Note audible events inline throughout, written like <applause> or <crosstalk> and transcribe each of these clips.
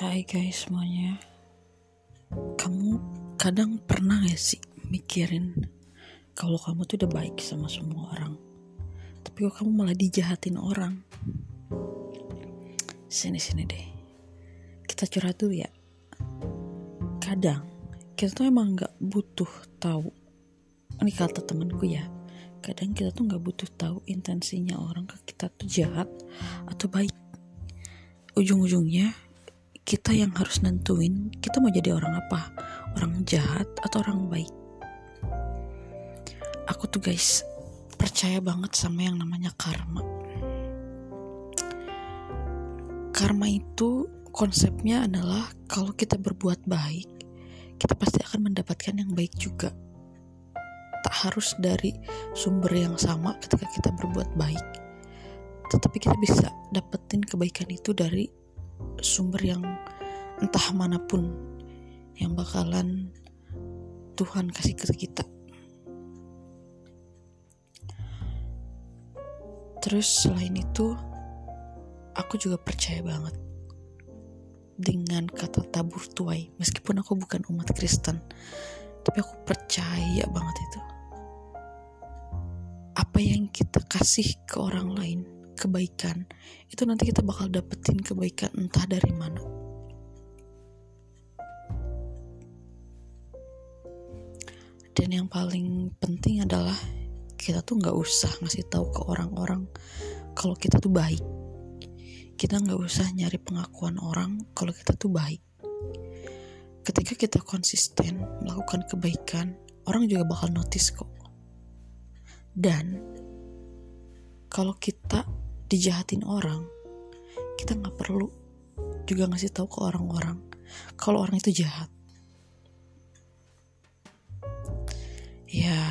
Hai guys semuanya. Kamu kadang pernah gak sih mikirin Kalau kamu tuh udah baik sama semua orang Tapi kok kamu malah dijahatin orang? Sini-sini deh. Kita curhat dulu ya. Kadang kita tuh emang gak butuh tahu. Ini kata temenku ya. Kadang kita tuh gak butuh tahu intensinya orang ke kita tuh jahat atau baik. Ujung-ujungnya kita yang harus nentuin kita mau jadi orang apa? Orang jahat atau orang baik? Aku tuh guys percaya banget sama yang namanya karma. Karma itu konsepnya adalah kalau kita berbuat baik kita pasti akan mendapatkan yang baik juga. Tak harus dari sumber yang sama ketika kita berbuat baik. Tetapi kita bisa dapetin kebaikan itu dari sumber yang entah mana pun yang bakalan Tuhan kasih ke kita. Terus selain itu, aku juga percaya banget dengan kata tabur tuai. Meskipun aku bukan umat Kristen, tapi aku percaya banget itu. Apa yang kita kasih ke orang lain, kebaikan. Itu nanti kita bakal dapetin kebaikan entah dari mana. Dan yang paling penting adalah kita tuh nggak usah ngasih tahu ke orang-orang kalau kita tuh baik. Kita nggak usah nyari pengakuan orang kalau kita tuh baik. Ketika kita konsisten melakukan kebaikan orang juga bakal notice kok. Dan kalau kita dijahatin orang kita nggak perlu juga ngasih tahu ke orang-orang kalau orang itu jahat. Ya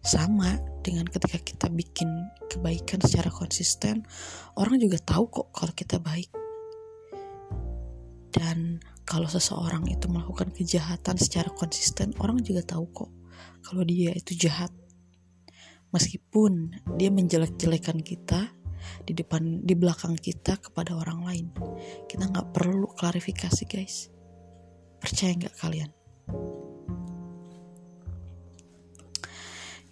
sama dengan ketika kita bikin kebaikan secara konsisten orang juga tahu kok kalau kita baik. Dan kalau seseorang itu melakukan kejahatan secara konsisten orang juga tahu kok kalau dia itu jahat. Meskipun dia menjelek-jelekan kita di depan di belakang kita kepada orang lain. Kita nggak perlu klarifikasi guys. Percaya nggak kalian?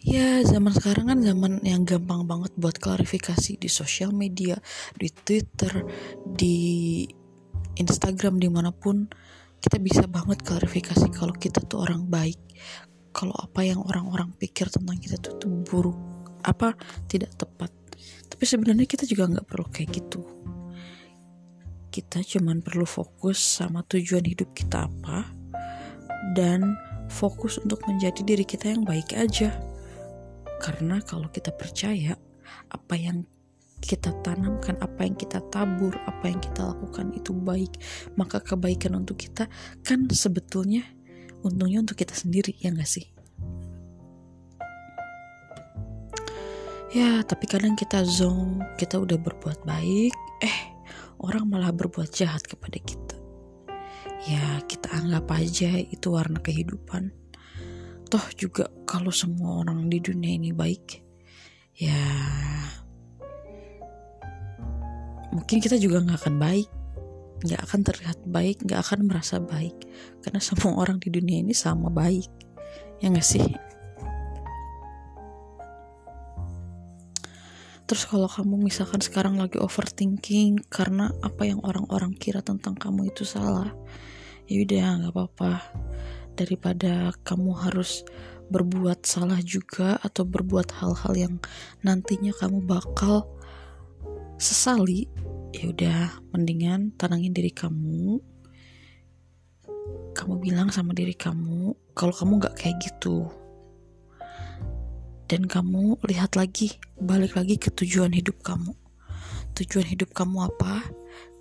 Ya zaman sekarang kan zaman yang gampang banget buat klarifikasi di sosial media di twitter di instagram di mana pun. Kita bisa banget klarifikasi kalau kita tuh orang baik. Kalau apa yang orang-orang pikir tentang kita tuh, tuh buruk. Apa? Tidak tepat tapi sebenarnya kita juga nggak perlu kayak gitu kita cuman perlu fokus sama tujuan hidup kita apa dan fokus untuk menjadi diri kita yang baik aja karena kalau kita percaya apa yang kita tanamkan, apa yang kita tabur, apa yang kita lakukan itu baik, maka kebaikan untuk kita kan sebetulnya untungnya untuk kita sendiri, ya gak sih? Ya, tapi kadang kita zong, kita udah berbuat baik, eh orang malah berbuat jahat kepada kita. Ya, kita anggap aja itu warna kehidupan. Toh juga kalau semua orang di dunia ini baik, ya mungkin kita juga nggak akan baik, nggak akan terlihat baik, nggak akan merasa baik, karena <laughs> semua orang di dunia ini sama baik, ya nggak sih? Terus kalau kamu misalkan sekarang lagi overthinking karena apa yang orang-orang kira tentang kamu itu salah, ya udah nggak apa-apa. Daripada kamu harus berbuat salah juga atau berbuat hal-hal yang nantinya kamu bakal sesali, ya udah mendingan tenangin diri kamu. Kamu bilang sama diri kamu kalau kamu nggak kayak gitu dan kamu lihat lagi, balik lagi ke tujuan hidup kamu. Tujuan hidup kamu apa?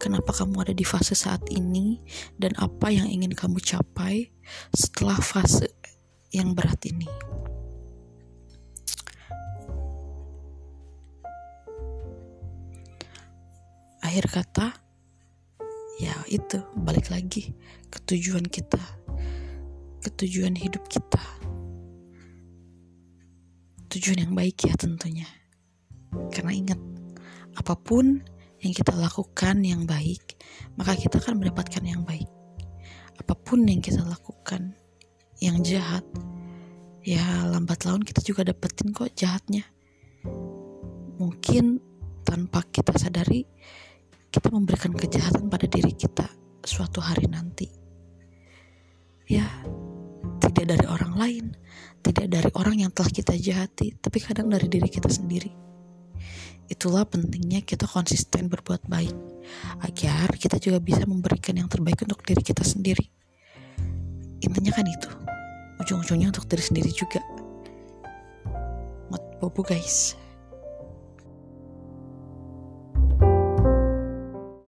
Kenapa kamu ada di fase saat ini? Dan apa yang ingin kamu capai setelah fase yang berat ini? Akhir kata, ya itu balik lagi ke tujuan kita, ke tujuan hidup kita tujuan yang baik ya tentunya. Karena ingat, apa pun yang kita lakukan yang baik, maka kita akan mendapatkan yang baik. Apa pun yang kita lakukan yang jahat, ya lambat laun kita juga dapetin kok jahatnya. Mungkin tanpa kita sadari, kita memberikan kejahatan pada diri kita suatu hari nanti. Ya, tidak dari orang lain, tidak dari orang yang telah kita jahati, tapi kadang dari diri kita sendiri. Itulah pentingnya kita konsisten berbuat baik, agar kita juga bisa memberikan yang terbaik untuk diri kita sendiri. Intinya kan itu, ujung-ujungnya untuk diri sendiri juga. Mat bobo guys.